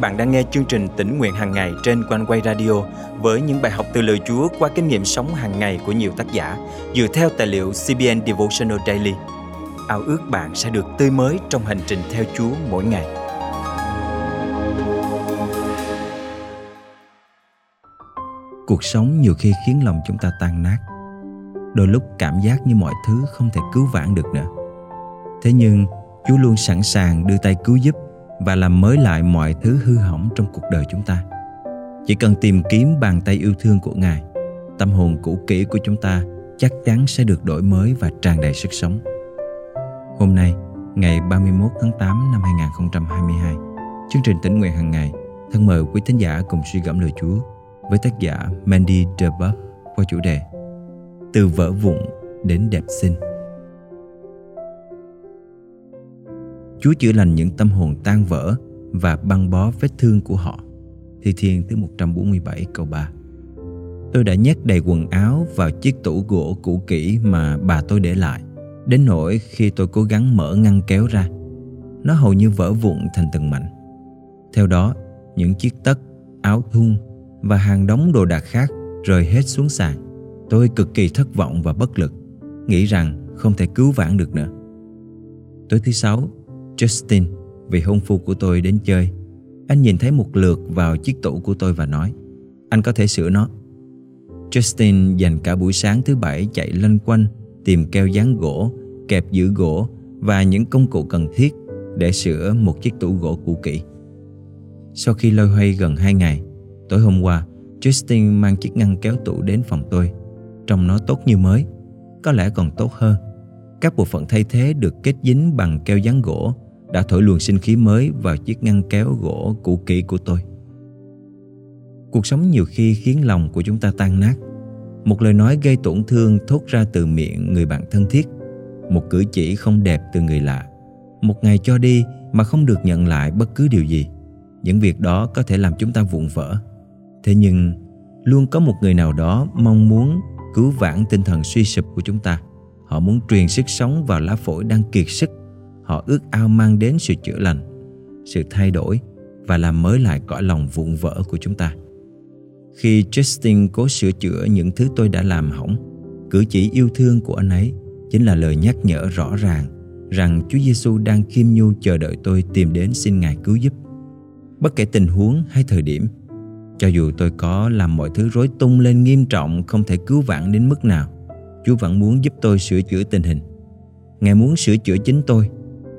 bạn đang nghe chương trình tỉnh nguyện hàng ngày trên quanh quay radio với những bài học từ lời Chúa qua kinh nghiệm sống hàng ngày của nhiều tác giả dựa theo tài liệu CBN Devotional Daily. Ao ước bạn sẽ được tươi mới trong hành trình theo Chúa mỗi ngày. Cuộc sống nhiều khi khiến lòng chúng ta tan nát. Đôi lúc cảm giác như mọi thứ không thể cứu vãn được nữa. Thế nhưng, Chúa luôn sẵn sàng đưa tay cứu giúp và làm mới lại mọi thứ hư hỏng trong cuộc đời chúng ta. Chỉ cần tìm kiếm bàn tay yêu thương của Ngài, tâm hồn cũ kỹ của chúng ta chắc chắn sẽ được đổi mới và tràn đầy sức sống. Hôm nay, ngày 31 tháng 8 năm 2022, chương trình tỉnh nguyện hàng ngày thân mời quý thính giả cùng suy gẫm lời Chúa với tác giả Mandy DeBuff qua chủ đề Từ vỡ vụn đến đẹp xinh. Chúa chữa lành những tâm hồn tan vỡ và băng bó vết thương của họ. Thi Thiên thứ 147 câu 3 Tôi đã nhét đầy quần áo vào chiếc tủ gỗ cũ kỹ mà bà tôi để lại. Đến nỗi khi tôi cố gắng mở ngăn kéo ra, nó hầu như vỡ vụn thành từng mảnh. Theo đó, những chiếc tất, áo thun và hàng đống đồ đạc khác rơi hết xuống sàn. Tôi cực kỳ thất vọng và bất lực, nghĩ rằng không thể cứu vãn được nữa. Tối thứ sáu, Justin, vị hôn phu của tôi đến chơi. Anh nhìn thấy một lượt vào chiếc tủ của tôi và nói Anh có thể sửa nó. Justin dành cả buổi sáng thứ bảy chạy lanh quanh tìm keo dán gỗ, kẹp giữ gỗ và những công cụ cần thiết để sửa một chiếc tủ gỗ cũ kỹ. Sau khi lôi hoay gần 2 ngày, tối hôm qua, Justin mang chiếc ngăn kéo tủ đến phòng tôi. Trông nó tốt như mới, có lẽ còn tốt hơn. Các bộ phận thay thế được kết dính bằng keo dán gỗ đã thổi luồng sinh khí mới vào chiếc ngăn kéo gỗ cũ kỹ của tôi. Cuộc sống nhiều khi khiến lòng của chúng ta tan nát. Một lời nói gây tổn thương thốt ra từ miệng người bạn thân thiết, một cử chỉ không đẹp từ người lạ, một ngày cho đi mà không được nhận lại bất cứ điều gì. Những việc đó có thể làm chúng ta vụn vỡ. Thế nhưng, luôn có một người nào đó mong muốn cứu vãn tinh thần suy sụp của chúng ta. Họ muốn truyền sức sống vào lá phổi đang kiệt sức họ ước ao mang đến sự chữa lành sự thay đổi và làm mới lại cõi lòng vụn vỡ của chúng ta khi Justin cố sửa chữa những thứ tôi đã làm hỏng cử chỉ yêu thương của anh ấy chính là lời nhắc nhở rõ ràng rằng Chúa Giêsu đang khiêm nhu chờ đợi tôi tìm đến xin Ngài cứu giúp. Bất kể tình huống hay thời điểm, cho dù tôi có làm mọi thứ rối tung lên nghiêm trọng không thể cứu vãn đến mức nào, Chúa vẫn muốn giúp tôi sửa chữa tình hình. Ngài muốn sửa chữa chính tôi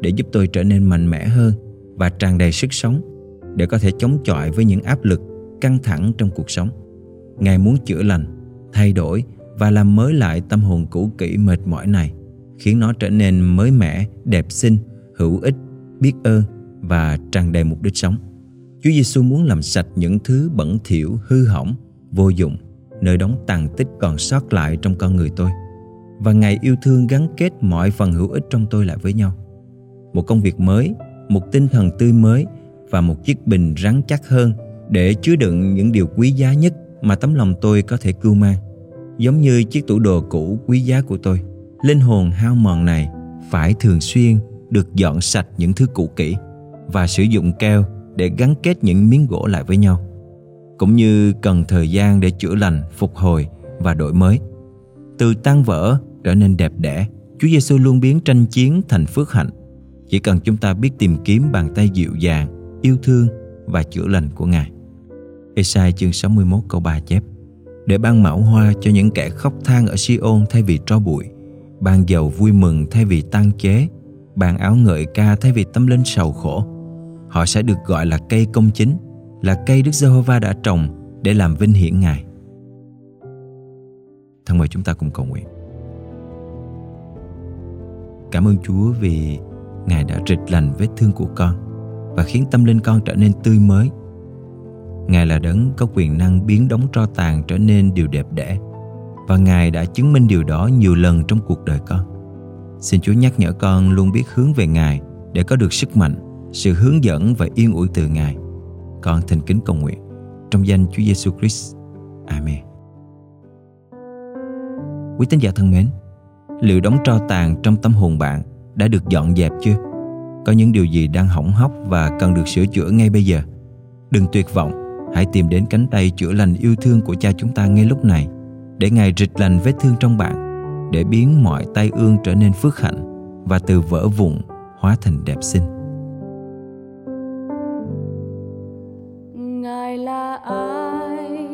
để giúp tôi trở nên mạnh mẽ hơn và tràn đầy sức sống để có thể chống chọi với những áp lực căng thẳng trong cuộc sống. Ngài muốn chữa lành, thay đổi và làm mới lại tâm hồn cũ kỹ mệt mỏi này, khiến nó trở nên mới mẻ, đẹp xinh, hữu ích, biết ơn và tràn đầy mục đích sống. Chúa Giêsu muốn làm sạch những thứ bẩn thỉu, hư hỏng, vô dụng, nơi đóng tàn tích còn sót lại trong con người tôi. Và Ngài yêu thương gắn kết mọi phần hữu ích trong tôi lại với nhau một công việc mới, một tinh thần tươi mới và một chiếc bình rắn chắc hơn để chứa đựng những điều quý giá nhất mà tấm lòng tôi có thể cưu mang. Giống như chiếc tủ đồ cũ quý giá của tôi, linh hồn hao mòn này phải thường xuyên được dọn sạch những thứ cũ kỹ và sử dụng keo để gắn kết những miếng gỗ lại với nhau, cũng như cần thời gian để chữa lành, phục hồi và đổi mới. Từ tan vỡ, trở nên đẹp đẽ, Chúa Giêsu luôn biến tranh chiến thành phước hạnh chỉ cần chúng ta biết tìm kiếm bàn tay dịu dàng, yêu thương và chữa lành của Ngài. Esai chương 61 câu 3 chép Để ban mão hoa cho những kẻ khóc than ở Siôn thay vì tro bụi, ban dầu vui mừng thay vì tăng chế, ban áo ngợi ca thay vì tâm linh sầu khổ. Họ sẽ được gọi là cây công chính, là cây Đức Giê-hô-va đã trồng để làm vinh hiển Ngài. Thân mời chúng ta cùng cầu nguyện. Cảm ơn Chúa vì Ngài đã rịch lành vết thương của con và khiến tâm linh con trở nên tươi mới. Ngài là đấng có quyền năng biến đống tro tàn trở nên điều đẹp đẽ và Ngài đã chứng minh điều đó nhiều lần trong cuộc đời con. Xin Chúa nhắc nhở con luôn biết hướng về Ngài để có được sức mạnh, sự hướng dẫn và yên ủi từ Ngài. Con thành kính cầu nguyện trong danh Chúa Giêsu Christ. Amen. Quý tín giả thân mến, liệu đóng tro tàn trong tâm hồn bạn đã được dọn dẹp chưa? Có những điều gì đang hỏng hóc và cần được sửa chữa ngay bây giờ? Đừng tuyệt vọng, hãy tìm đến cánh tay chữa lành yêu thương của cha chúng ta ngay lúc này để Ngài rịch lành vết thương trong bạn, để biến mọi tai ương trở nên phước hạnh và từ vỡ vụn hóa thành đẹp xinh. Ngài là ai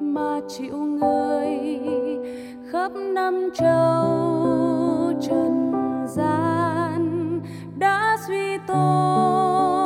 mà chịu người khắp năm châu trần gian đã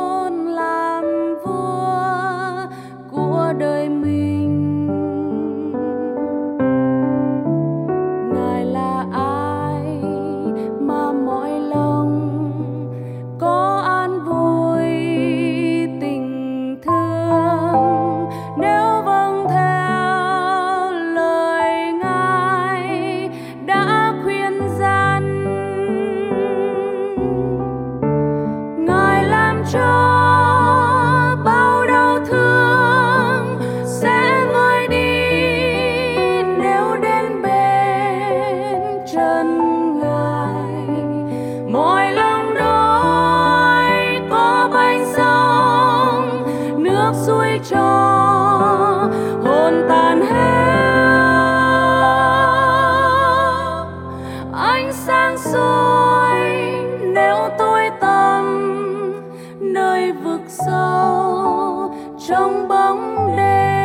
trong bóng đêm.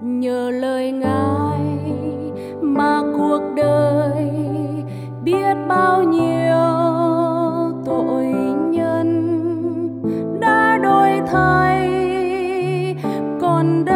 Nhờ lời ngài mà cuộc đời biết bao nhiêu tội nhân đã đổi thay. Còn đây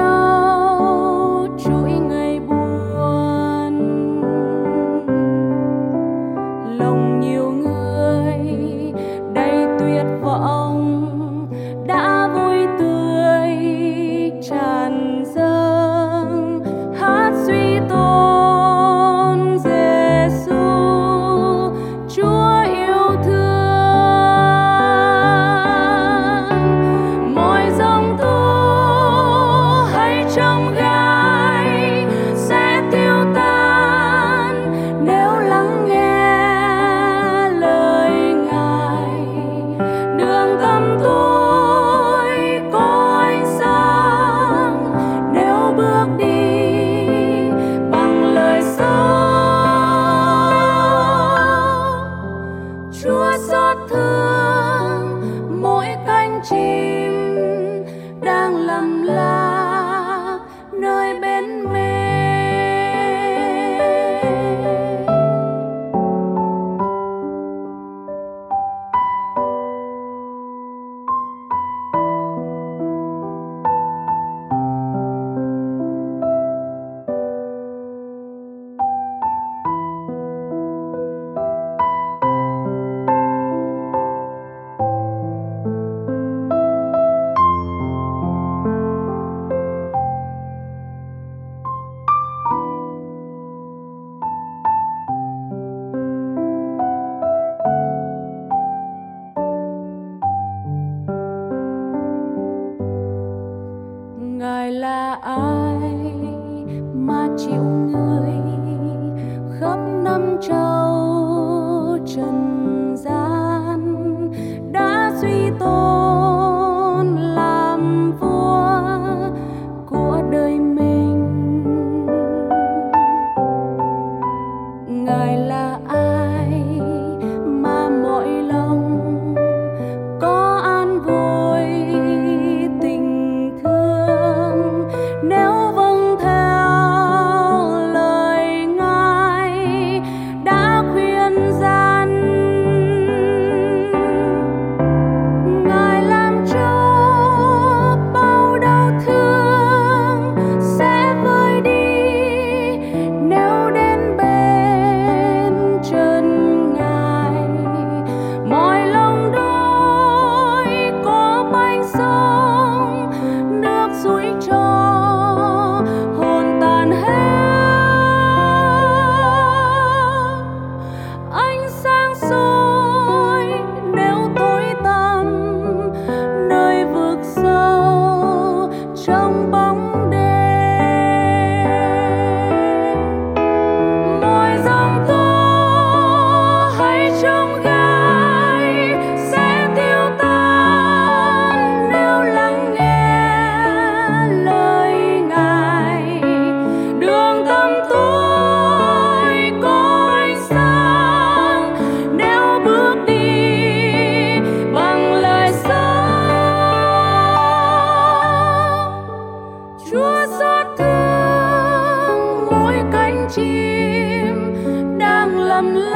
I'm